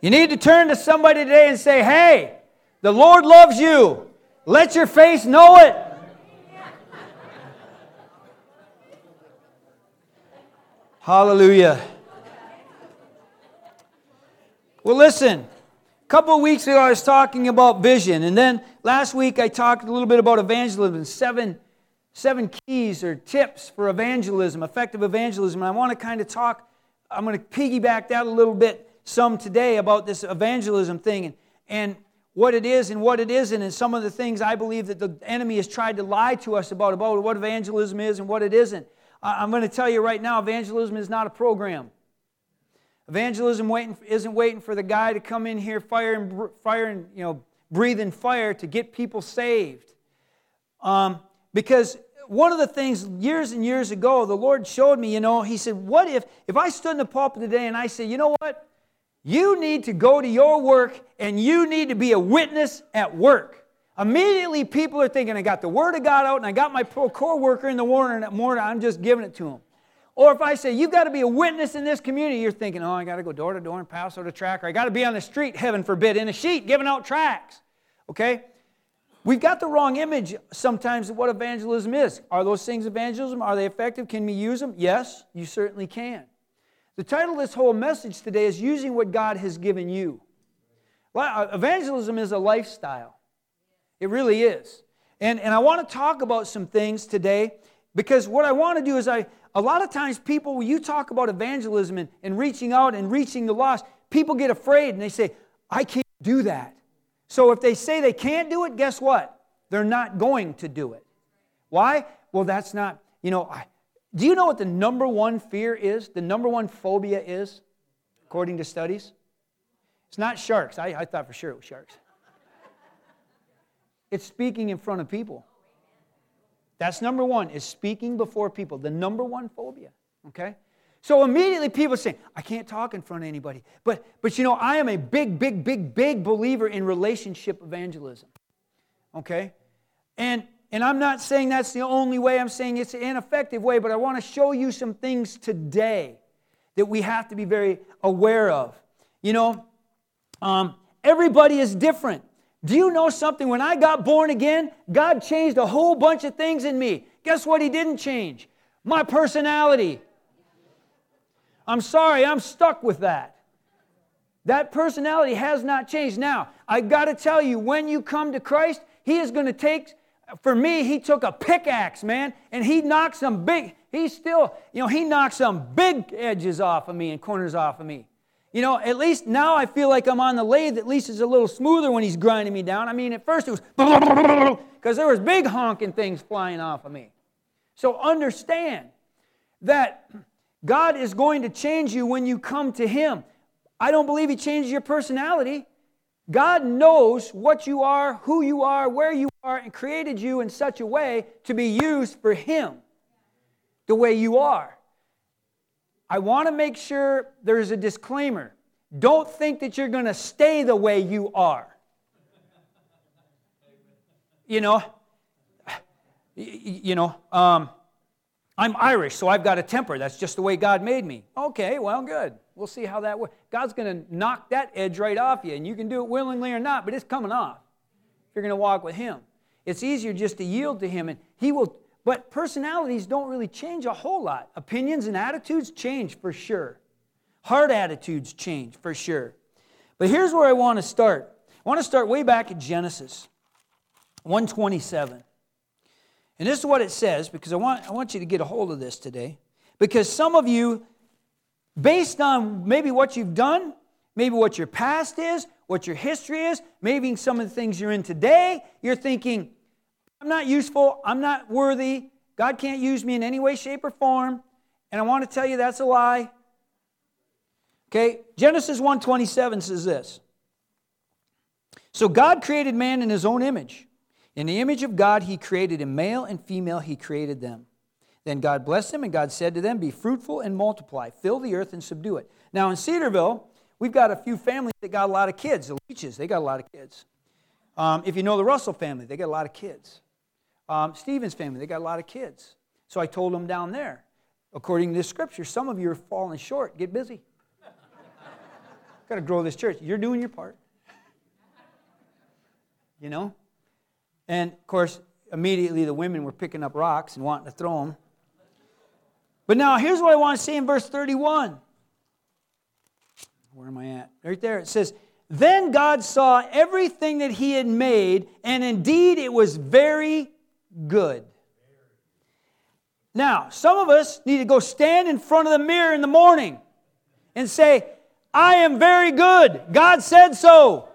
You need to turn to somebody today and say, hey, the Lord loves you. Let your face know it. Hallelujah. Well, listen, a couple of weeks ago I was talking about vision, and then last week I talked a little bit about evangelism, seven, seven keys or tips for evangelism, effective evangelism. And I want to kind of talk, I'm going to piggyback that a little bit some today about this evangelism thing and, and what it is and what it isn't, and some of the things I believe that the enemy has tried to lie to us about, about what evangelism is and what it isn't. I'm going to tell you right now evangelism is not a program. Evangelism waiting, isn't waiting for the guy to come in here, fire and, fire and you know, breathing fire to get people saved. Um, because one of the things years and years ago, the Lord showed me, you know, He said, What if, if I stood in the pulpit today and I said, you know what? You need to go to your work and you need to be a witness at work. Immediately, people are thinking, I got the Word of God out and I got my core worker in the morning, I'm just giving it to him. Or if I say, you've got to be a witness in this community, you're thinking, oh, I got to go door to door and pass out a track, or I got to be on the street, heaven forbid, in a sheet giving out tracts. Okay? We've got the wrong image sometimes of what evangelism is. Are those things evangelism? Are they effective? Can we use them? Yes, you certainly can. The title of this whole message today is Using What God Has Given You. Well, uh, evangelism is a lifestyle. It really is. And, and I want to talk about some things today because what I want to do is I a lot of times people when you talk about evangelism and, and reaching out and reaching the lost, people get afraid and they say, I can't do that. So if they say they can't do it, guess what? They're not going to do it. Why? Well, that's not, you know, I, do you know what the number one fear is? The number one phobia is, according to studies? It's not sharks. I, I thought for sure it was sharks. It's speaking in front of people. That's number one, is speaking before people. The number one phobia. Okay? So immediately people say, I can't talk in front of anybody. But, but you know, I am a big, big, big, big believer in relationship evangelism. Okay? And, and I'm not saying that's the only way, I'm saying it's an ineffective way, but I want to show you some things today that we have to be very aware of. You know, um, everybody is different. Do you know something? When I got born again, God changed a whole bunch of things in me. Guess what He didn't change? My personality. I'm sorry, I'm stuck with that. That personality has not changed. Now, I got to tell you, when you come to Christ, He is going to take, for me, He took a pickaxe, man, and He knocked some big, He still, you know, He knocked some big edges off of me and corners off of me. You know, at least now I feel like I'm on the lathe. At least it's a little smoother when he's grinding me down. I mean, at first it was because there was big honking things flying off of me. So understand that God is going to change you when you come to Him. I don't believe He changes your personality. God knows what you are, who you are, where you are, and created you in such a way to be used for Him the way you are. I want to make sure there's a disclaimer. Don't think that you're going to stay the way you are. You know, you know, um, I'm Irish, so I've got a temper. That's just the way God made me. Okay, well, good. We'll see how that works. God's going to knock that edge right off you, and you can do it willingly or not, but it's coming off if you're going to walk with Him. It's easier just to yield to Him, and He will but personalities don't really change a whole lot. Opinions and attitudes change for sure. Heart attitudes change for sure. But here's where I want to start. I want to start way back at Genesis 127. And this is what it says because I want, I want you to get a hold of this today. Because some of you, based on maybe what you've done, maybe what your past is, what your history is, maybe some of the things you're in today, you're thinking, I'm not useful. I'm not worthy. God can't use me in any way, shape, or form. And I want to tell you that's a lie. Okay, Genesis 1:27 says this. So God created man in his own image. In the image of God, he created him, male and female, he created them. Then God blessed them, and God said to them, Be fruitful and multiply, fill the earth and subdue it. Now in Cedarville, we've got a few families that got a lot of kids. The Leaches, they got a lot of kids. Um, if you know the Russell family, they got a lot of kids. Um, Stephen's family, they got a lot of kids. So I told them down there, according to the scripture, some of you are falling short. Get busy. Got to grow this church. You're doing your part. You know? And of course, immediately the women were picking up rocks and wanting to throw them. But now here's what I want to see in verse 31. Where am I at? Right there. It says, Then God saw everything that he had made, and indeed it was very good. Now, some of us need to go stand in front of the mirror in the morning and say, I am very good. God said so.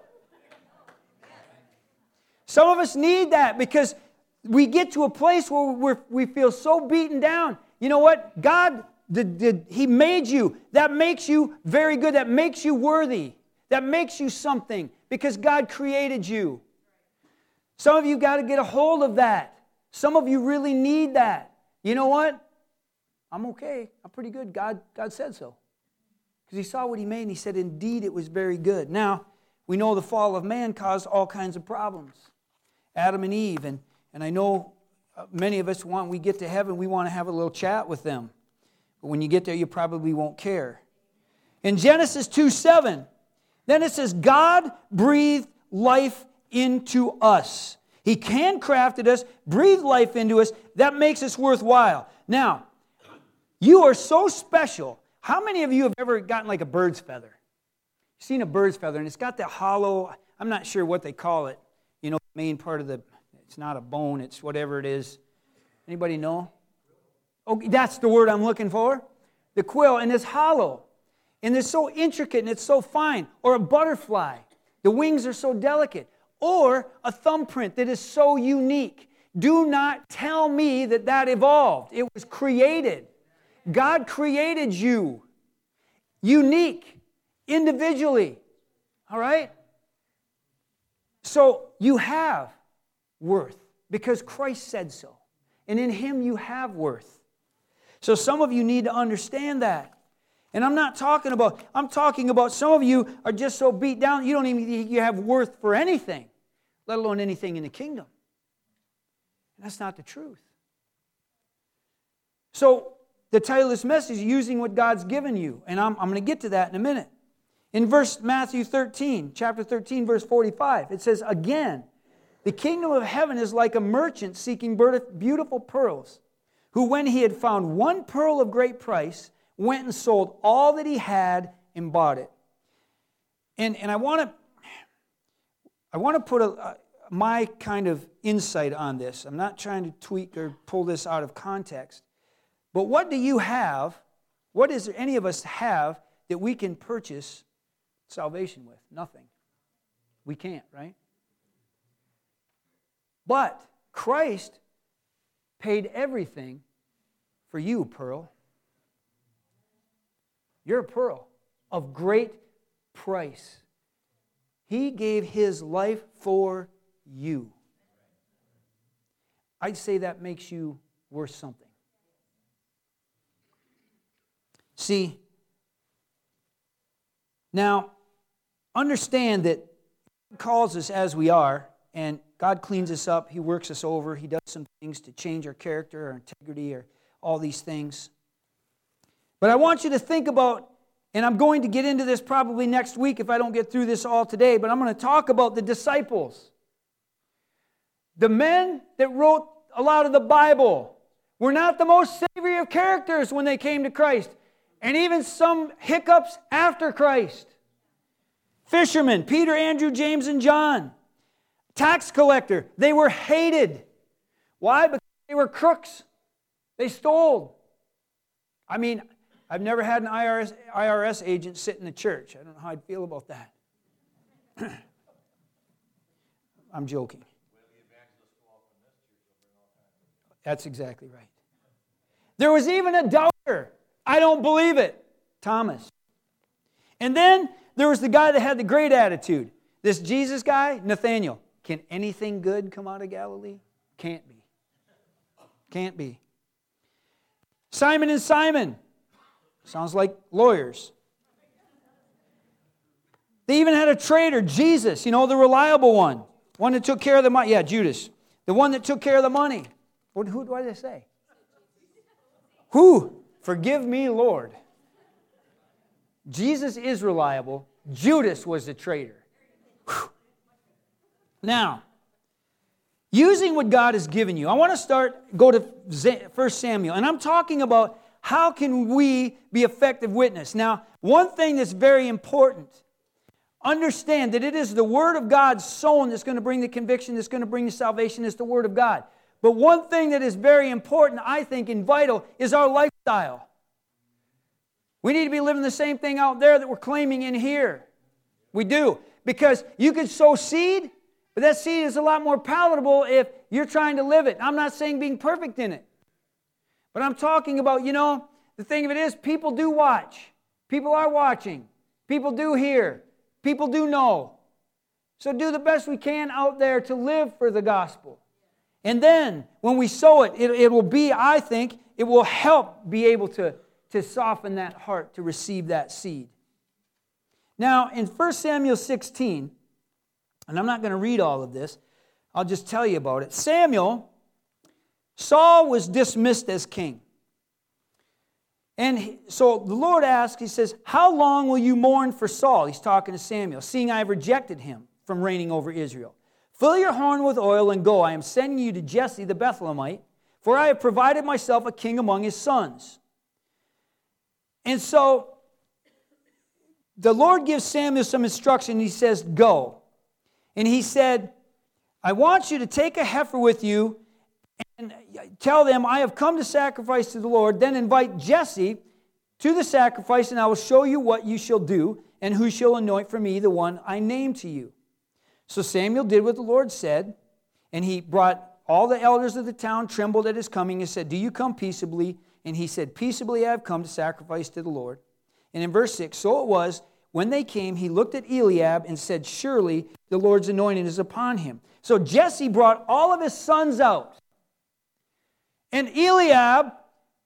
Some of us need that because we get to a place where we feel so beaten down. You know what? God, did, did, He made you. That makes you very good. That makes you worthy. That makes you something because God created you. Some of you got to get a hold of that. Some of you really need that. You know what? I'm okay. I'm pretty good. God, God said so. Because he saw what he made and he said, Indeed, it was very good. Now, we know the fall of man caused all kinds of problems. Adam and Eve, and, and I know Uh, many of us want, we get to heaven, we want to have a little chat with them. But when you get there, you probably won't care. In Genesis 2 7, then it says, God breathed life into us. He handcrafted us, breathed life into us. That makes us worthwhile. Now, you are so special. How many of you have ever gotten like a bird's feather? You've seen a bird's feather, and it's got that hollow, I'm not sure what they call it. You know, main part of the, it's not a bone, it's whatever it is. Anybody know? Oh, that's the word I'm looking for. The quill, and it's hollow. And it's so intricate and it's so fine. Or a butterfly. The wings are so delicate or a thumbprint that is so unique. Do not tell me that that evolved. It was created. God created you unique, individually. All right? So you have worth because Christ said so. And in Him you have worth. So some of you need to understand that. And I'm not talking about, I'm talking about some of you are just so beat down, you don't even you have worth for anything let alone anything in the kingdom. And that's not the truth. So, the title of this message is Using What God's Given You. And I'm, I'm going to get to that in a minute. In verse Matthew 13, chapter 13, verse 45, it says, Again, the kingdom of heaven is like a merchant seeking beautiful pearls, who, when he had found one pearl of great price, went and sold all that he had and bought it. And, and I want to I want to put a, my kind of insight on this. I'm not trying to tweak or pull this out of context. But what do you have? What does any of us have that we can purchase salvation with? Nothing. We can't, right? But Christ paid everything for you, Pearl. You're a pearl of great price. He gave his life for you. I'd say that makes you worth something. See, now understand that God calls us as we are, and God cleans us up, He works us over, He does some things to change our character, our integrity, or all these things. But I want you to think about and I'm going to get into this probably next week if I don't get through this all today, but I'm going to talk about the disciples. The men that wrote a lot of the Bible were not the most savory of characters when they came to Christ, and even some hiccups after Christ. Fishermen, Peter, Andrew, James, and John. Tax collector, they were hated. Why? Because they were crooks. They stole. I mean, I've never had an IRS, IRS agent sit in the church. I don't know how I'd feel about that. I'm joking. That's exactly right. There was even a doubter. I don't believe it. Thomas. And then there was the guy that had the great attitude. This Jesus guy, Nathaniel. Can anything good come out of Galilee? Can't be. Can't be. Simon and Simon. Sounds like lawyers. They even had a traitor, Jesus, you know, the reliable one. One that took care of the money. Yeah, Judas. The one that took care of the money. What, who, what did they say? Who? Forgive me, Lord. Jesus is reliable. Judas was a traitor. Whew. Now, using what God has given you, I want to start, go to 1 Samuel, and I'm talking about how can we be effective witness. Now, one thing that's very important understand that it is the Word of God sown that's going to bring the conviction, that's going to bring the salvation, is the Word of God. But one thing that is very important, I think, and vital is our lifestyle. We need to be living the same thing out there that we're claiming in here. We do. Because you could sow seed, but that seed is a lot more palatable if you're trying to live it. I'm not saying being perfect in it. But I'm talking about, you know, the thing of it is, people do watch. People are watching. People do hear. People do know. So do the best we can out there to live for the gospel. And then when we sow it, it, it will be, I think, it will help be able to, to soften that heart to receive that seed. Now, in 1 Samuel 16, and I'm not going to read all of this, I'll just tell you about it. Samuel, Saul was dismissed as king. And so the Lord asks, He says, How long will you mourn for Saul? He's talking to Samuel, seeing I have rejected him from reigning over Israel. Fill your horn with oil and go. I am sending you to Jesse the Bethlehemite, for I have provided myself a king among his sons. And so the Lord gives Samuel some instruction. He says, Go. And he said, I want you to take a heifer with you and tell them, I have come to sacrifice to the Lord. Then invite Jesse to the sacrifice, and I will show you what you shall do and who shall anoint for me the one I name to you. So Samuel did what the Lord said, and he brought all the elders of the town trembled at his coming and said, Do you come peaceably? And he said, Peaceably I have come to sacrifice to the Lord. And in verse 6, so it was, when they came, he looked at Eliab and said, Surely the Lord's anointing is upon him. So Jesse brought all of his sons out. And Eliab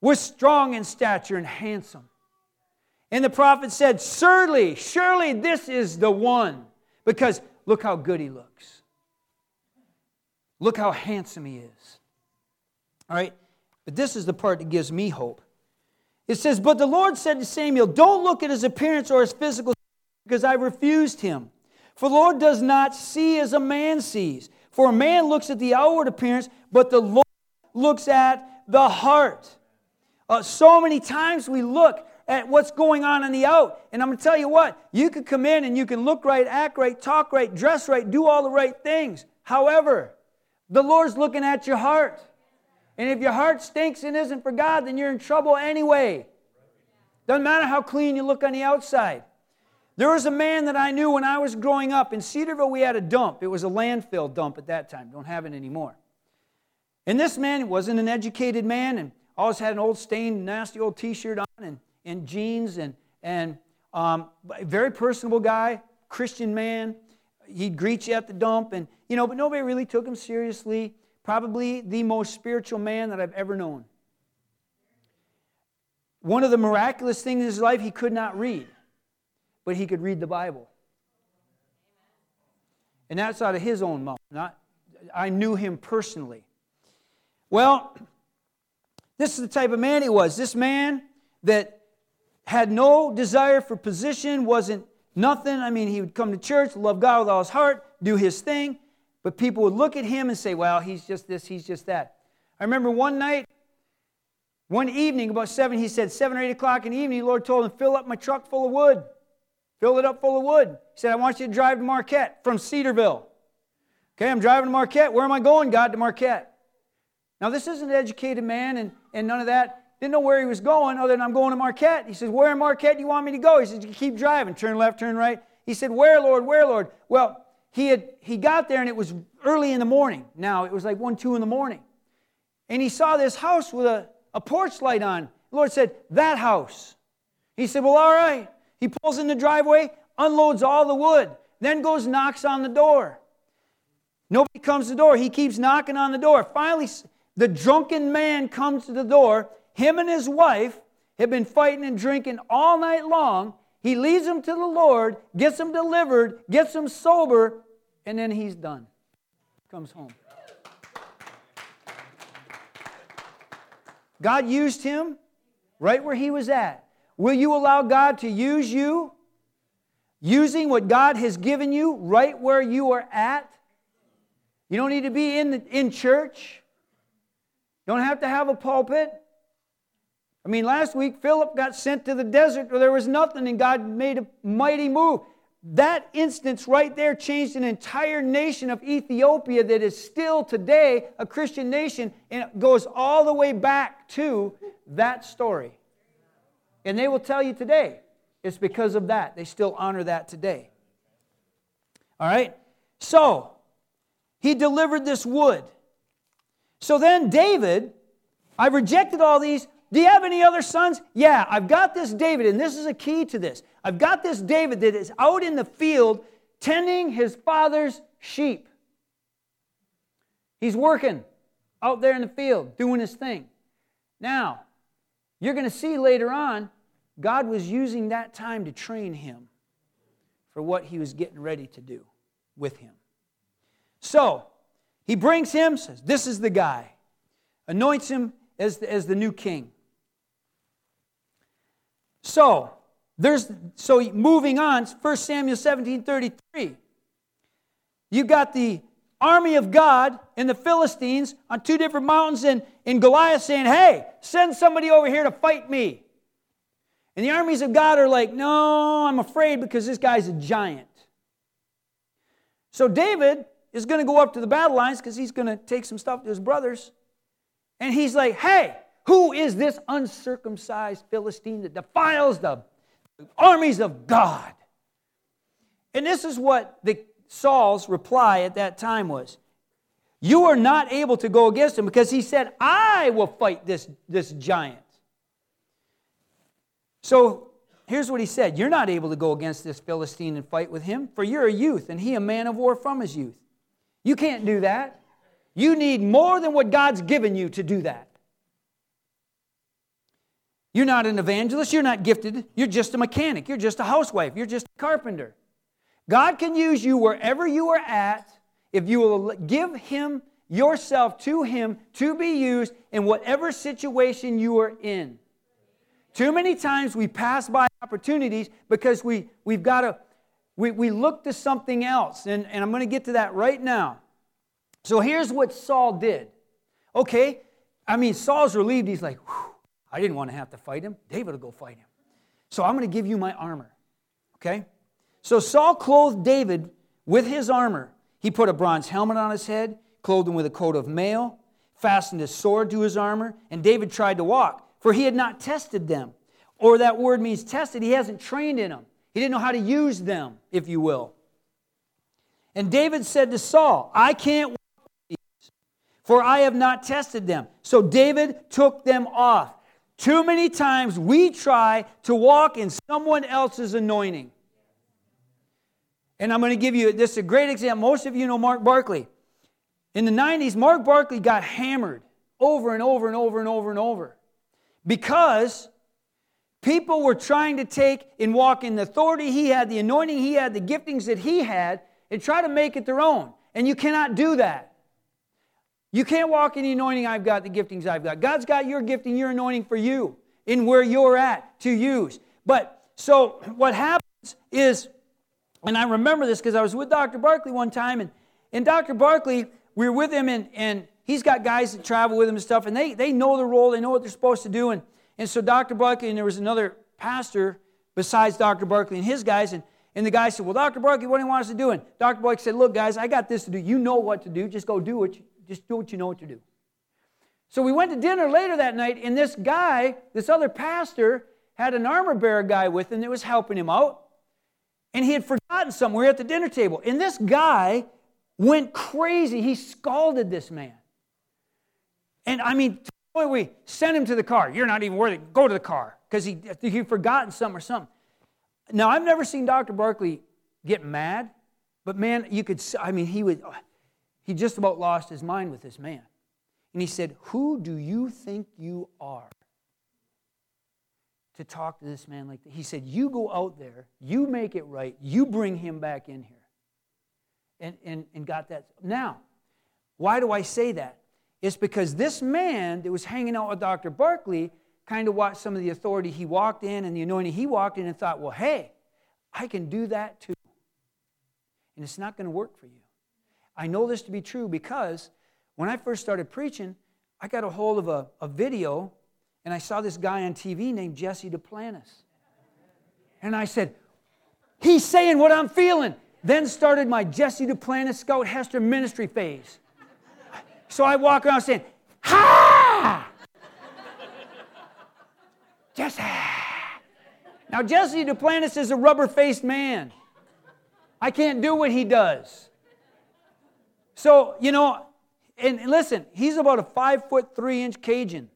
was strong in stature and handsome. And the prophet said, Surely, surely this is the one, because Look how good he looks. Look how handsome he is. All right? But this is the part that gives me hope. It says, But the Lord said to Samuel, Don't look at his appearance or his physical, because I refused him. For the Lord does not see as a man sees. For a man looks at the outward appearance, but the Lord looks at the heart. Uh, so many times we look at what's going on in the out. And I'm going to tell you what, you can come in and you can look right, act right, talk right, dress right, do all the right things. However, the Lord's looking at your heart. And if your heart stinks and isn't for God, then you're in trouble anyway. Doesn't matter how clean you look on the outside. There was a man that I knew when I was growing up. In Cedarville, we had a dump. It was a landfill dump at that time. Don't have it anymore. And this man wasn't an educated man and always had an old stained, nasty old t shirt on. And in jeans and, and um, very personable guy, Christian man. He'd greet you at the dump, and you know, but nobody really took him seriously. Probably the most spiritual man that I've ever known. One of the miraculous things in his life, he could not read, but he could read the Bible. And that's out of his own mouth. Not, I knew him personally. Well, this is the type of man he was. This man that had no desire for position, wasn't nothing. I mean, he would come to church, love God with all his heart, do his thing, but people would look at him and say, well, he's just this, he's just that. I remember one night, one evening, about seven, he said, seven or eight o'clock in the evening, the Lord told him, fill up my truck full of wood. Fill it up full of wood. He said, I want you to drive to Marquette from Cedarville. Okay, I'm driving to Marquette. Where am I going, God? To Marquette. Now, this isn't an educated man and, and none of that. Didn't know where he was going other than I'm going to Marquette. He says, Where in Marquette do you want me to go? He says, You keep driving, turn left, turn right. He said, Where, Lord, where, Lord? Well, he had he got there and it was early in the morning. Now it was like one, two in the morning. And he saw this house with a, a porch light on. The Lord said, That house. He said, Well, all right. He pulls in the driveway, unloads all the wood, then goes knocks on the door. Nobody comes to the door. He keeps knocking on the door. Finally, the drunken man comes to the door him and his wife have been fighting and drinking all night long. He leads them to the Lord, gets them delivered, gets them sober, and then he's done. Comes home. God used him right where he was at. Will you allow God to use you? Using what God has given you right where you are at? You don't need to be in, the, in church. You don't have to have a pulpit. I mean, last week, Philip got sent to the desert where there was nothing, and God made a mighty move. That instance right there changed an entire nation of Ethiopia that is still today a Christian nation, and it goes all the way back to that story. And they will tell you today it's because of that. They still honor that today. All right? So, he delivered this wood. So then, David, I rejected all these. Do you have any other sons? Yeah, I've got this David, and this is a key to this. I've got this David that is out in the field tending his father's sheep. He's working out there in the field, doing his thing. Now, you're going to see later on, God was using that time to train him for what he was getting ready to do with him. So, he brings him, says, This is the guy, anoints him as the, as the new king. So, there's so moving on, 1 Samuel 17 33. You got the army of God and the Philistines on two different mountains, and, and Goliath saying, Hey, send somebody over here to fight me. And the armies of God are like, No, I'm afraid because this guy's a giant. So David is going to go up to the battle lines because he's going to take some stuff to his brothers. And he's like, Hey, who is this uncircumcised Philistine that defiles the armies of God? And this is what the Saul's reply at that time was You are not able to go against him because he said, I will fight this, this giant. So here's what he said You're not able to go against this Philistine and fight with him, for you're a youth, and he a man of war from his youth. You can't do that. You need more than what God's given you to do that. You're not an evangelist. You're not gifted. You're just a mechanic. You're just a housewife. You're just a carpenter. God can use you wherever you are at if you will give Him yourself to Him to be used in whatever situation you are in. Too many times we pass by opportunities because we, we've got to, we, we look to something else. And, and I'm going to get to that right now. So here's what Saul did. Okay, I mean, Saul's relieved. He's like, I didn't want to have to fight him. David will go fight him. So I'm going to give you my armor. Okay? So Saul clothed David with his armor. He put a bronze helmet on his head, clothed him with a coat of mail, fastened his sword to his armor, and David tried to walk, for he had not tested them. Or that word means tested, he hasn't trained in them. He didn't know how to use them, if you will. And David said to Saul, I can't walk these, for I have not tested them. So David took them off. Too many times we try to walk in someone else's anointing. And I'm going to give you this is a great example. Most of you know Mark Barclay. In the 90s, Mark Barclay got hammered over and over and over and over and over because people were trying to take and walk in the authority he had, the anointing he had, the giftings that he had, and try to make it their own. And you cannot do that. You can't walk in the anointing I've got, the giftings I've got. God's got your gifting, your anointing for you in where you're at to use. But so what happens is and I remember this because I was with Dr. Barclay one time, and, and Dr. Barclay, we were with him, and, and he's got guys that travel with him and stuff, and they, they know the role, they know what they're supposed to do. And, and so Dr. Barclay, and there was another pastor besides Dr. Barclay and his guys, and, and the guy said, Well, Dr. Barclay, what do you want us to do? And Dr. Barclay said, Look, guys, I got this to do. You know what to do. Just go do it. Just do what you know what to do. So we went to dinner later that night, and this guy, this other pastor, had an armor bearer guy with him that was helping him out and he had forgotten were at the dinner table, and this guy went crazy. He scalded this man. And I mean, we sent him to the car. You're not even worthy. Go to the car because he he'd forgotten some or something. Now I've never seen Dr. Barclay get mad, but man, you could. I mean, he would. Uh, he just about lost his mind with this man, and he said, "Who do you think you are?" to talk to this man like that. He said, You go out there, you make it right, you bring him back in here. And, and, and got that. Now, why do I say that? It's because this man that was hanging out with Dr. Barclay kind of watched some of the authority he walked in and the anointing he walked in and thought, well, hey, I can do that too. And it's not going to work for you. I know this to be true because when I first started preaching, I got a hold of a, a video and I saw this guy on TV named Jesse Duplantis. And I said, He's saying what I'm feeling. Then started my Jesse Duplantis Scout Hester ministry phase. So I walk around saying, Ha! Jesse. Now, Jesse Duplantis is a rubber faced man. I can't do what he does. So, you know, and listen, he's about a five foot three inch Cajun.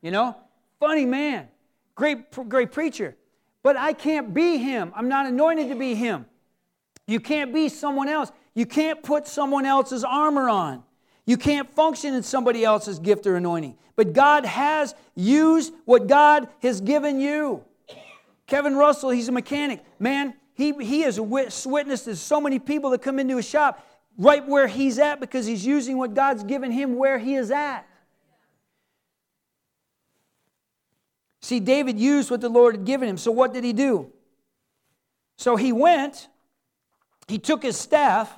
You know, funny man, great, great preacher. But I can't be him. I'm not anointed to be him. You can't be someone else. You can't put someone else's armor on. You can't function in somebody else's gift or anointing. But God has used what God has given you. Kevin Russell, he's a mechanic. Man, he, he has witnessed to so many people that come into his shop right where he's at because he's using what God's given him where he is at. See, David used what the Lord had given him. So, what did he do? So, he went, he took his staff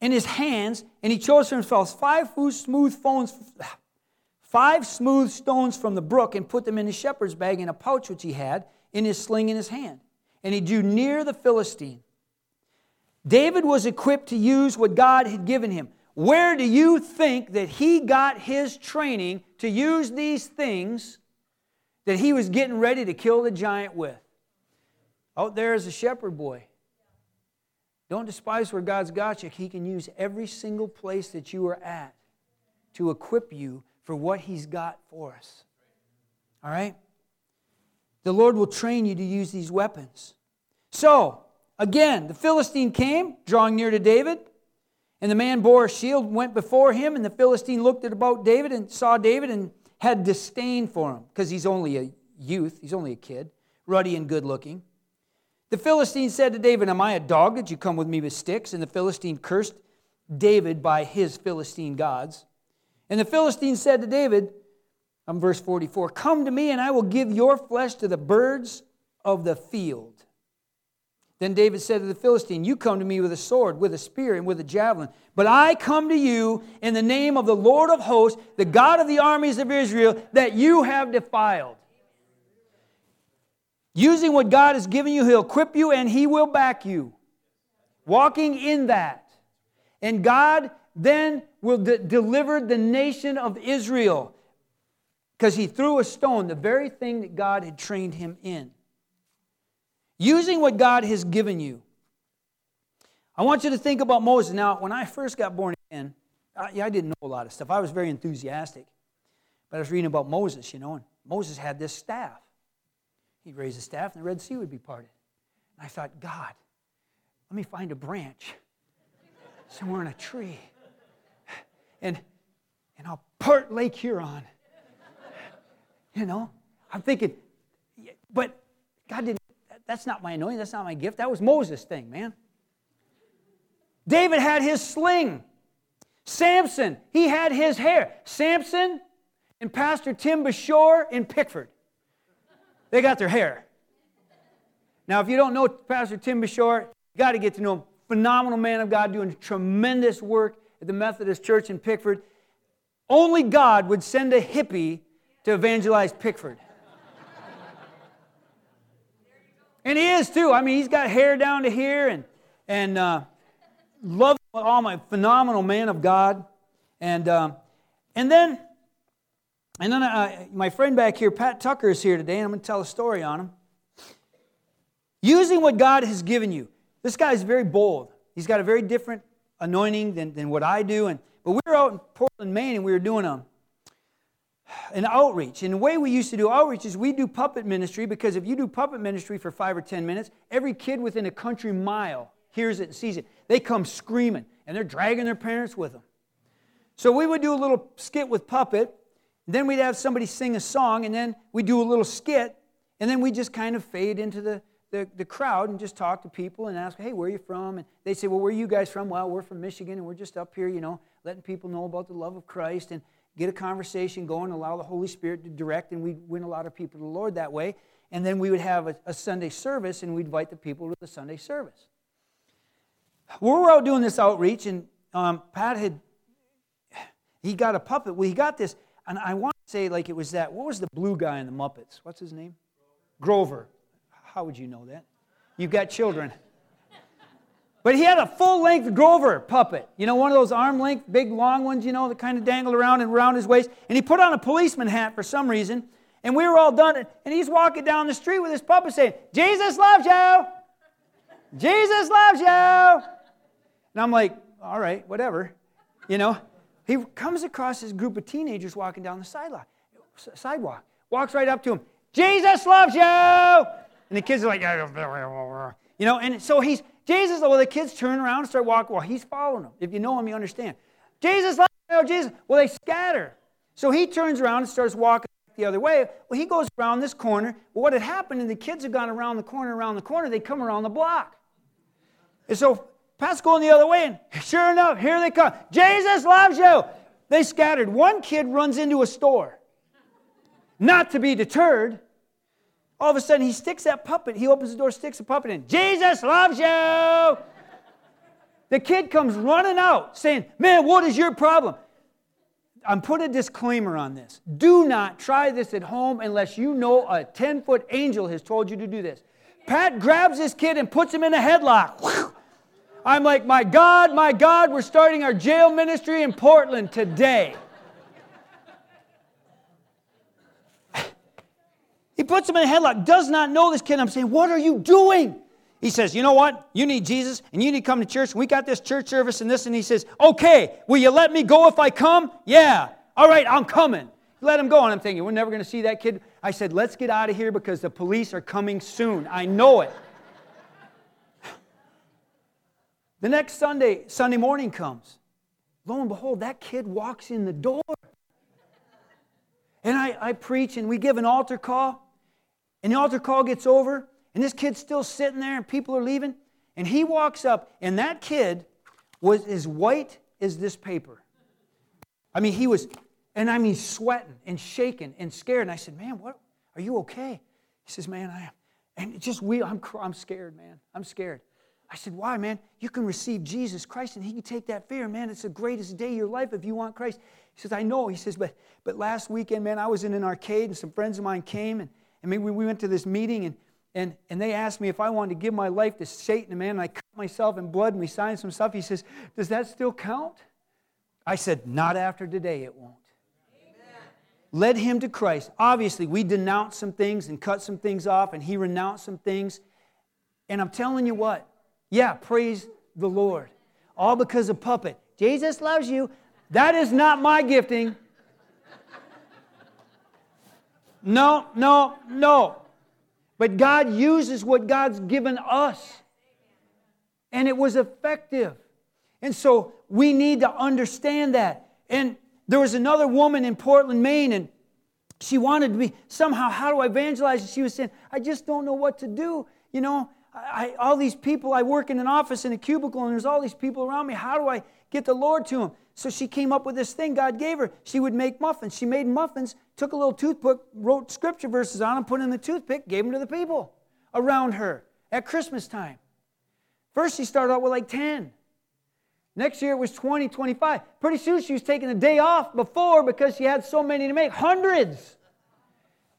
in his hands, and he chose for himself five smooth stones, five smooth stones from the brook, and put them in his shepherd's bag in a pouch which he had in his sling in his hand. And he drew near the Philistine. David was equipped to use what God had given him. Where do you think that he got his training to use these things that he was getting ready to kill the giant with? Oh, Out there is a shepherd boy. Don't despise where God's got you. He can use every single place that you are at to equip you for what He's got for us. All right? The Lord will train you to use these weapons. So, again, the Philistine came, drawing near to David, and the man bore a shield, went before him, and the Philistine looked at about David and saw David and had disdain for him because he's only a youth, he's only a kid, ruddy and good looking. The Philistine said to David, Am I a dog that you come with me with sticks? And the Philistine cursed David by his Philistine gods. And the Philistine said to David, I'm verse 44 Come to me, and I will give your flesh to the birds of the field. Then David said to the Philistine, You come to me with a sword, with a spear, and with a javelin. But I come to you in the name of the Lord of hosts, the God of the armies of Israel, that you have defiled. Using what God has given you, He'll equip you and He will back you. Walking in that. And God then will de- deliver the nation of Israel because he threw a stone, the very thing that God had trained him in. Using what God has given you. I want you to think about Moses. Now, when I first got born again, I, I didn't know a lot of stuff. I was very enthusiastic. But I was reading about Moses, you know, and Moses had this staff. He'd raise a staff and the Red Sea would be parted. And I thought, God, let me find a branch somewhere in a tree. And, and I'll part Lake Huron. You know, I'm thinking, but God didn't, that's not my anointing, that's not my gift. That was Moses' thing, man. David had his sling. Samson, he had his hair. Samson and Pastor Tim Bashore in Pickford. They got their hair. Now, if you don't know Pastor Tim Bashore, you got to get to know him. Phenomenal man of God doing tremendous work at the Methodist Church in Pickford. Only God would send a hippie to evangelize Pickford. and he is too. I mean, he's got hair down to here and, and uh, love all my phenomenal man of God. And, uh, and then and then uh, my friend back here, Pat Tucker, is here today, and I'm going to tell a story on him. Using what God has given you. This guy is very bold. He's got a very different anointing than, than what I do. And, but we were out in Portland, Maine, and we were doing a, an outreach. And the way we used to do outreach is we do puppet ministry because if you do puppet ministry for five or ten minutes, every kid within a country mile hears it and sees it. They come screaming, and they're dragging their parents with them. So we would do a little skit with puppet, then we'd have somebody sing a song, and then we'd do a little skit, and then we just kind of fade into the, the, the, crowd and just talk to people and ask, hey, where are you from? And they'd say, well, where are you guys from? Well, we're from Michigan, and we're just up here, you know, letting people know about the love of Christ. And, get a conversation going, allow the Holy Spirit to direct, and we'd win a lot of people to the Lord that way. And then we would have a, a Sunday service, and we'd invite the people to the Sunday service. We were out doing this outreach, and um, Pat had, he got a puppet. Well, he got this, and I want to say like it was that, what was the blue guy in the Muppets? What's his name? Grover. How would you know that? You've got children. But he had a full length Grover puppet. You know, one of those arm length, big long ones, you know, that kind of dangled around and around his waist. And he put on a policeman hat for some reason. And we were all done. And he's walking down the street with his puppet saying, Jesus loves you. Jesus loves you. And I'm like, all right, whatever. You know, he comes across this group of teenagers walking down the sidewalk. Walks right up to him. Jesus loves you. And the kids are like, you know, and so he's Jesus, well, the kids turn around and start walking. Well, he's following them. If you know him, you understand. Jesus, oh, Jesus. Well, they scatter. So he turns around and starts walking the other way. Well, he goes around this corner. Well, what had happened, and the kids had gone around the corner, around the corner, they come around the block. And so Pat's going the other way, and sure enough, here they come. Jesus loves you. They scattered. One kid runs into a store. Not to be deterred, all of a sudden, he sticks that puppet. He opens the door, sticks the puppet in. Jesus loves you. The kid comes running out saying, Man, what is your problem? I'm put a disclaimer on this. Do not try this at home unless you know a 10 foot angel has told you to do this. Pat grabs this kid and puts him in a headlock. I'm like, My God, my God, we're starting our jail ministry in Portland today. He puts him in a headlock, does not know this kid. I'm saying, What are you doing? He says, You know what? You need Jesus and you need to come to church. We got this church service and this. And he says, Okay, will you let me go if I come? Yeah. All right, I'm coming. Let him go. And I'm thinking, We're never going to see that kid. I said, Let's get out of here because the police are coming soon. I know it. The next Sunday, Sunday morning comes. Lo and behold, that kid walks in the door. And I, I preach and we give an altar call. And the altar call gets over, and this kid's still sitting there, and people are leaving. And he walks up, and that kid was as white as this paper. I mean, he was, and I mean, sweating and shaking and scared. And I said, Man, what? Are you okay? He says, Man, I am. And just we, I'm, I'm scared, man. I'm scared. I said, Why, man? You can receive Jesus Christ and He can take that fear, man. It's the greatest day of your life if you want Christ. He says, I know. He says, But, but last weekend, man, I was in an arcade and some friends of mine came and and maybe we went to this meeting and, and, and they asked me if I wanted to give my life to Satan, man, and I cut myself in blood and we signed some stuff. He says, Does that still count? I said, Not after today, it won't. Led him to Christ. Obviously, we denounced some things and cut some things off, and he renounced some things. And I'm telling you what, yeah, praise the Lord. All because of puppet. Jesus loves you. That is not my gifting. No, no, no. But God uses what God's given us. And it was effective. And so we need to understand that. And there was another woman in Portland, Maine, and she wanted to be somehow, how do I evangelize? And she was saying, I just don't know what to do. You know, I, all these people, I work in an office in a cubicle, and there's all these people around me. How do I get the Lord to them? So she came up with this thing God gave her. She would make muffins. She made muffins, took a little toothpick, wrote scripture verses on them, put in the toothpick, gave them to the people around her at Christmas time. First, she started out with like 10. Next year, it was 20, 25. Pretty soon, she was taking a day off before because she had so many to make hundreds.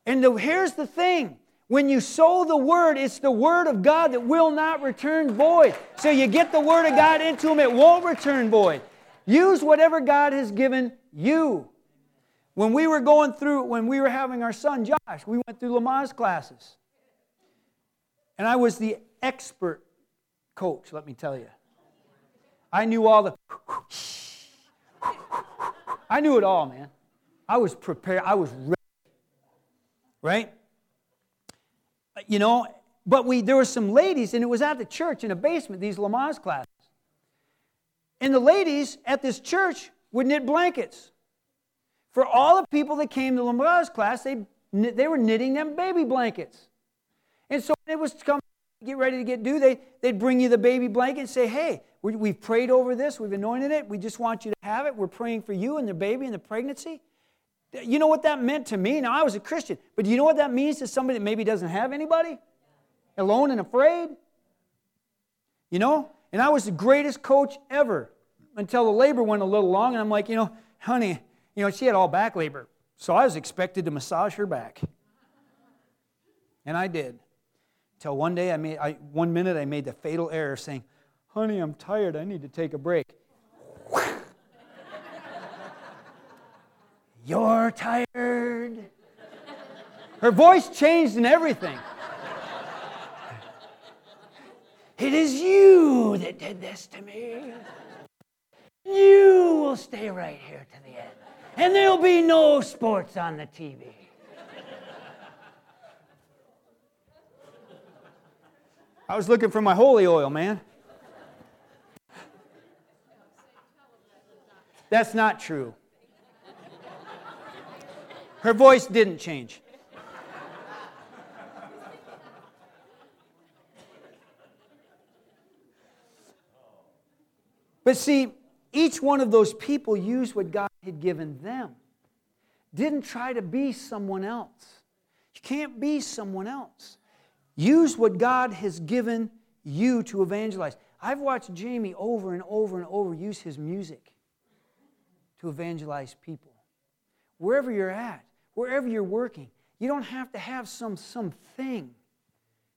And the, here's the thing when you sow the word, it's the word of God that will not return void. So you get the word of God into them, it won't return void. Use whatever God has given you. When we were going through, when we were having our son Josh, we went through Lamaze classes. And I was the expert coach, let me tell you. I knew all the. I knew it all, man. I was prepared. I was ready. Right? You know, but we there were some ladies, and it was at the church in a basement, these Lamaze classes. And the ladies at this church would knit blankets. For all the people that came to Lamaze class, they, they were knitting them baby blankets. And so when it was to come get ready to get due, they, they'd bring you the baby blanket and say, hey, we have prayed over this, we've anointed it, we just want you to have it. We're praying for you and the baby and the pregnancy. You know what that meant to me? Now, I was a Christian, but do you know what that means to somebody that maybe doesn't have anybody? Alone and afraid? You know? And I was the greatest coach ever until the labor went a little long, and I'm like, you know, honey, you know, she had all back labor. So I was expected to massage her back. And I did. Until one day, I made, I, one minute, I made the fatal error saying, honey, I'm tired. I need to take a break. You're tired. Her voice changed and everything. it is you that did this to me. You will stay right here to the end. And there'll be no sports on the TV. I was looking for my holy oil, man. That's not true. Her voice didn't change. But see, each one of those people used what God had given them, didn't try to be someone else. You can't be someone else. Use what God has given you to evangelize. I've watched Jamie over and over and over use his music to evangelize people. Wherever you're at, wherever you're working, you don't have to have some something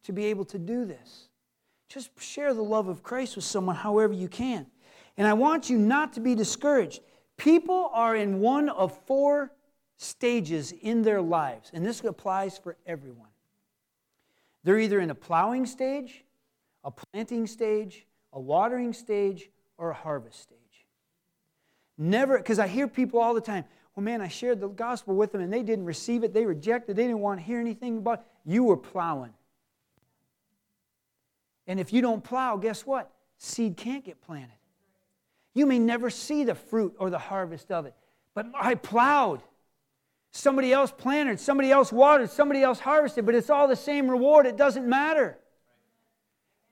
to be able to do this. Just share the love of Christ with someone however you can. And I want you not to be discouraged. People are in one of four stages in their lives, and this applies for everyone. They're either in a plowing stage, a planting stage, a watering stage, or a harvest stage. Never, because I hear people all the time, well, man, I shared the gospel with them and they didn't receive it. They rejected. They didn't want to hear anything about it. You were plowing. And if you don't plow, guess what? Seed can't get planted. You may never see the fruit or the harvest of it. But I plowed. Somebody else planted, somebody else watered, somebody else harvested, but it's all the same reward. It doesn't matter.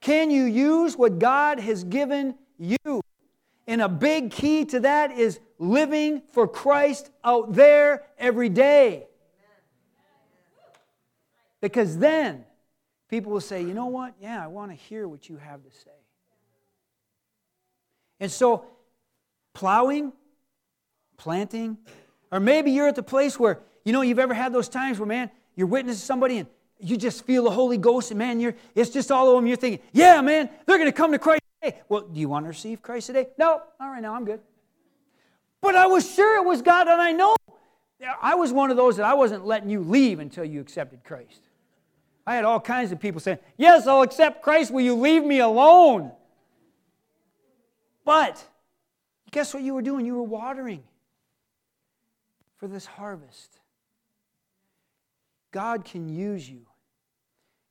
Can you use what God has given you? And a big key to that is living for Christ out there every day. Because then people will say, you know what? Yeah, I want to hear what you have to say. And so, plowing, planting, or maybe you're at the place where, you know, you've ever had those times where, man, you're witnessing somebody and you just feel the Holy Ghost, and man, you're, it's just all of them. You're thinking, yeah, man, they're going to come to Christ today. Well, do you want to receive Christ today? No. All right, now I'm good. But I was sure it was God, and I know. I was one of those that I wasn't letting you leave until you accepted Christ. I had all kinds of people saying, Yes, I'll accept Christ. Will you leave me alone? But guess what you were doing? You were watering for this harvest. God can use you.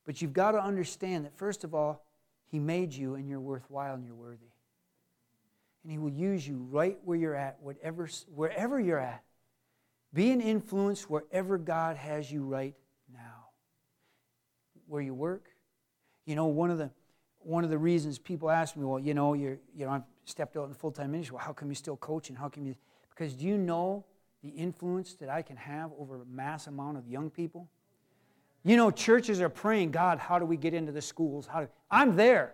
But you've got to understand that, first of all, He made you and you're worthwhile and you're worthy. And He will use you right where you're at, whatever, wherever you're at. Be an influence wherever God has you right now. Where you work. You know, one of the, one of the reasons people ask me, well, you know, you're, you know, I've stepped out in full time ministry. Well, how come you still coaching? How come you? Because do you know the influence that I can have over a mass amount of young people? You know, churches are praying, God, how do we get into the schools? How do, I'm there.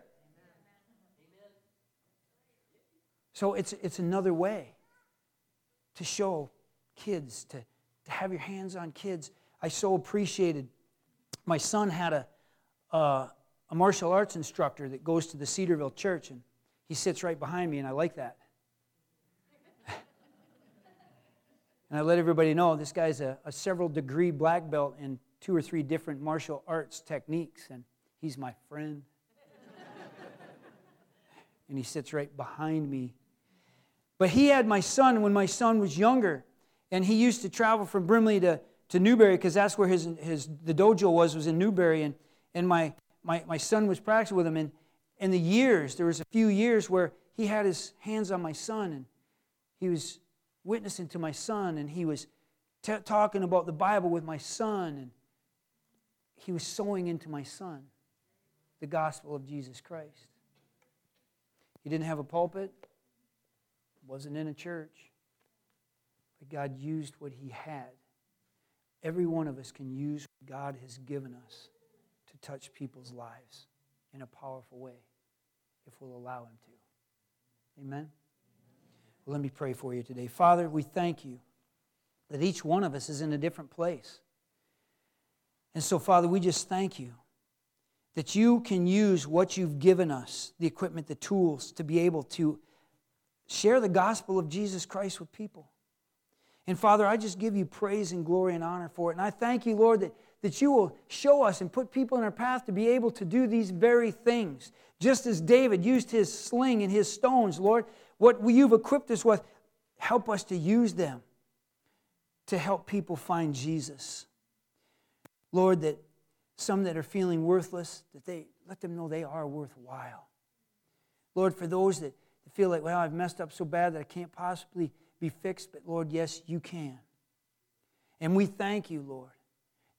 So it's, it's another way to show kids, to, to have your hands on kids. I so appreciated. My son had a, uh, a martial arts instructor that goes to the Cedarville church, and he sits right behind me, and I like that. and I let everybody know this guy's a, a several degree black belt in two or three different martial arts techniques, and he's my friend. and he sits right behind me. But he had my son when my son was younger, and he used to travel from Brimley to, to Newberry because that's where his, his the dojo was, was in Newberry. And, and my, my, my son was practicing with him. And in the years, there was a few years where he had his hands on my son, and he was witnessing to my son, and he was t- talking about the Bible with my son, and he was sowing into my son the gospel of Jesus Christ. He didn't have a pulpit, wasn't in a church, but God used what he had. Every one of us can use what God has given us to touch people's lives in a powerful way if we'll allow him to. Amen? Well, let me pray for you today. Father, we thank you that each one of us is in a different place. And so, Father, we just thank you that you can use what you've given us the equipment, the tools to be able to share the gospel of Jesus Christ with people. And Father, I just give you praise and glory and honor for it. And I thank you, Lord, that, that you will show us and put people in our path to be able to do these very things. Just as David used his sling and his stones, Lord, what you've equipped us with, help us to use them to help people find Jesus. Lord, that some that are feeling worthless, that they let them know they are worthwhile. Lord, for those that feel like, well, I've messed up so bad that I can't possibly be fixed, but Lord, yes, you can. And we thank you, Lord,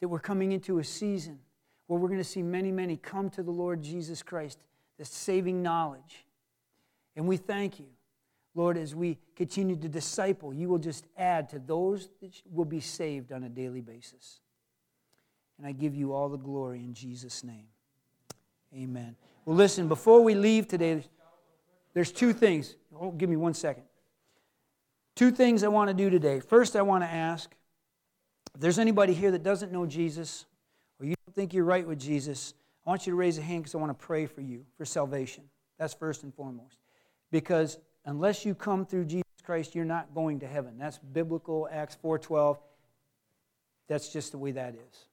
that we're coming into a season where we're going to see many, many come to the Lord Jesus Christ, the saving knowledge. And we thank you, Lord, as we continue to disciple, you will just add to those that will be saved on a daily basis. And I give you all the glory in Jesus' name. Amen. Well, listen, before we leave today, there's two things. Oh, give me one second. Two things I want to do today. First, I want to ask if there's anybody here that doesn't know Jesus or you don't think you're right with Jesus, I want you to raise a hand because I want to pray for you for salvation. That's first and foremost. Because unless you come through Jesus Christ, you're not going to heaven. That's biblical, Acts 4.12. That's just the way that is.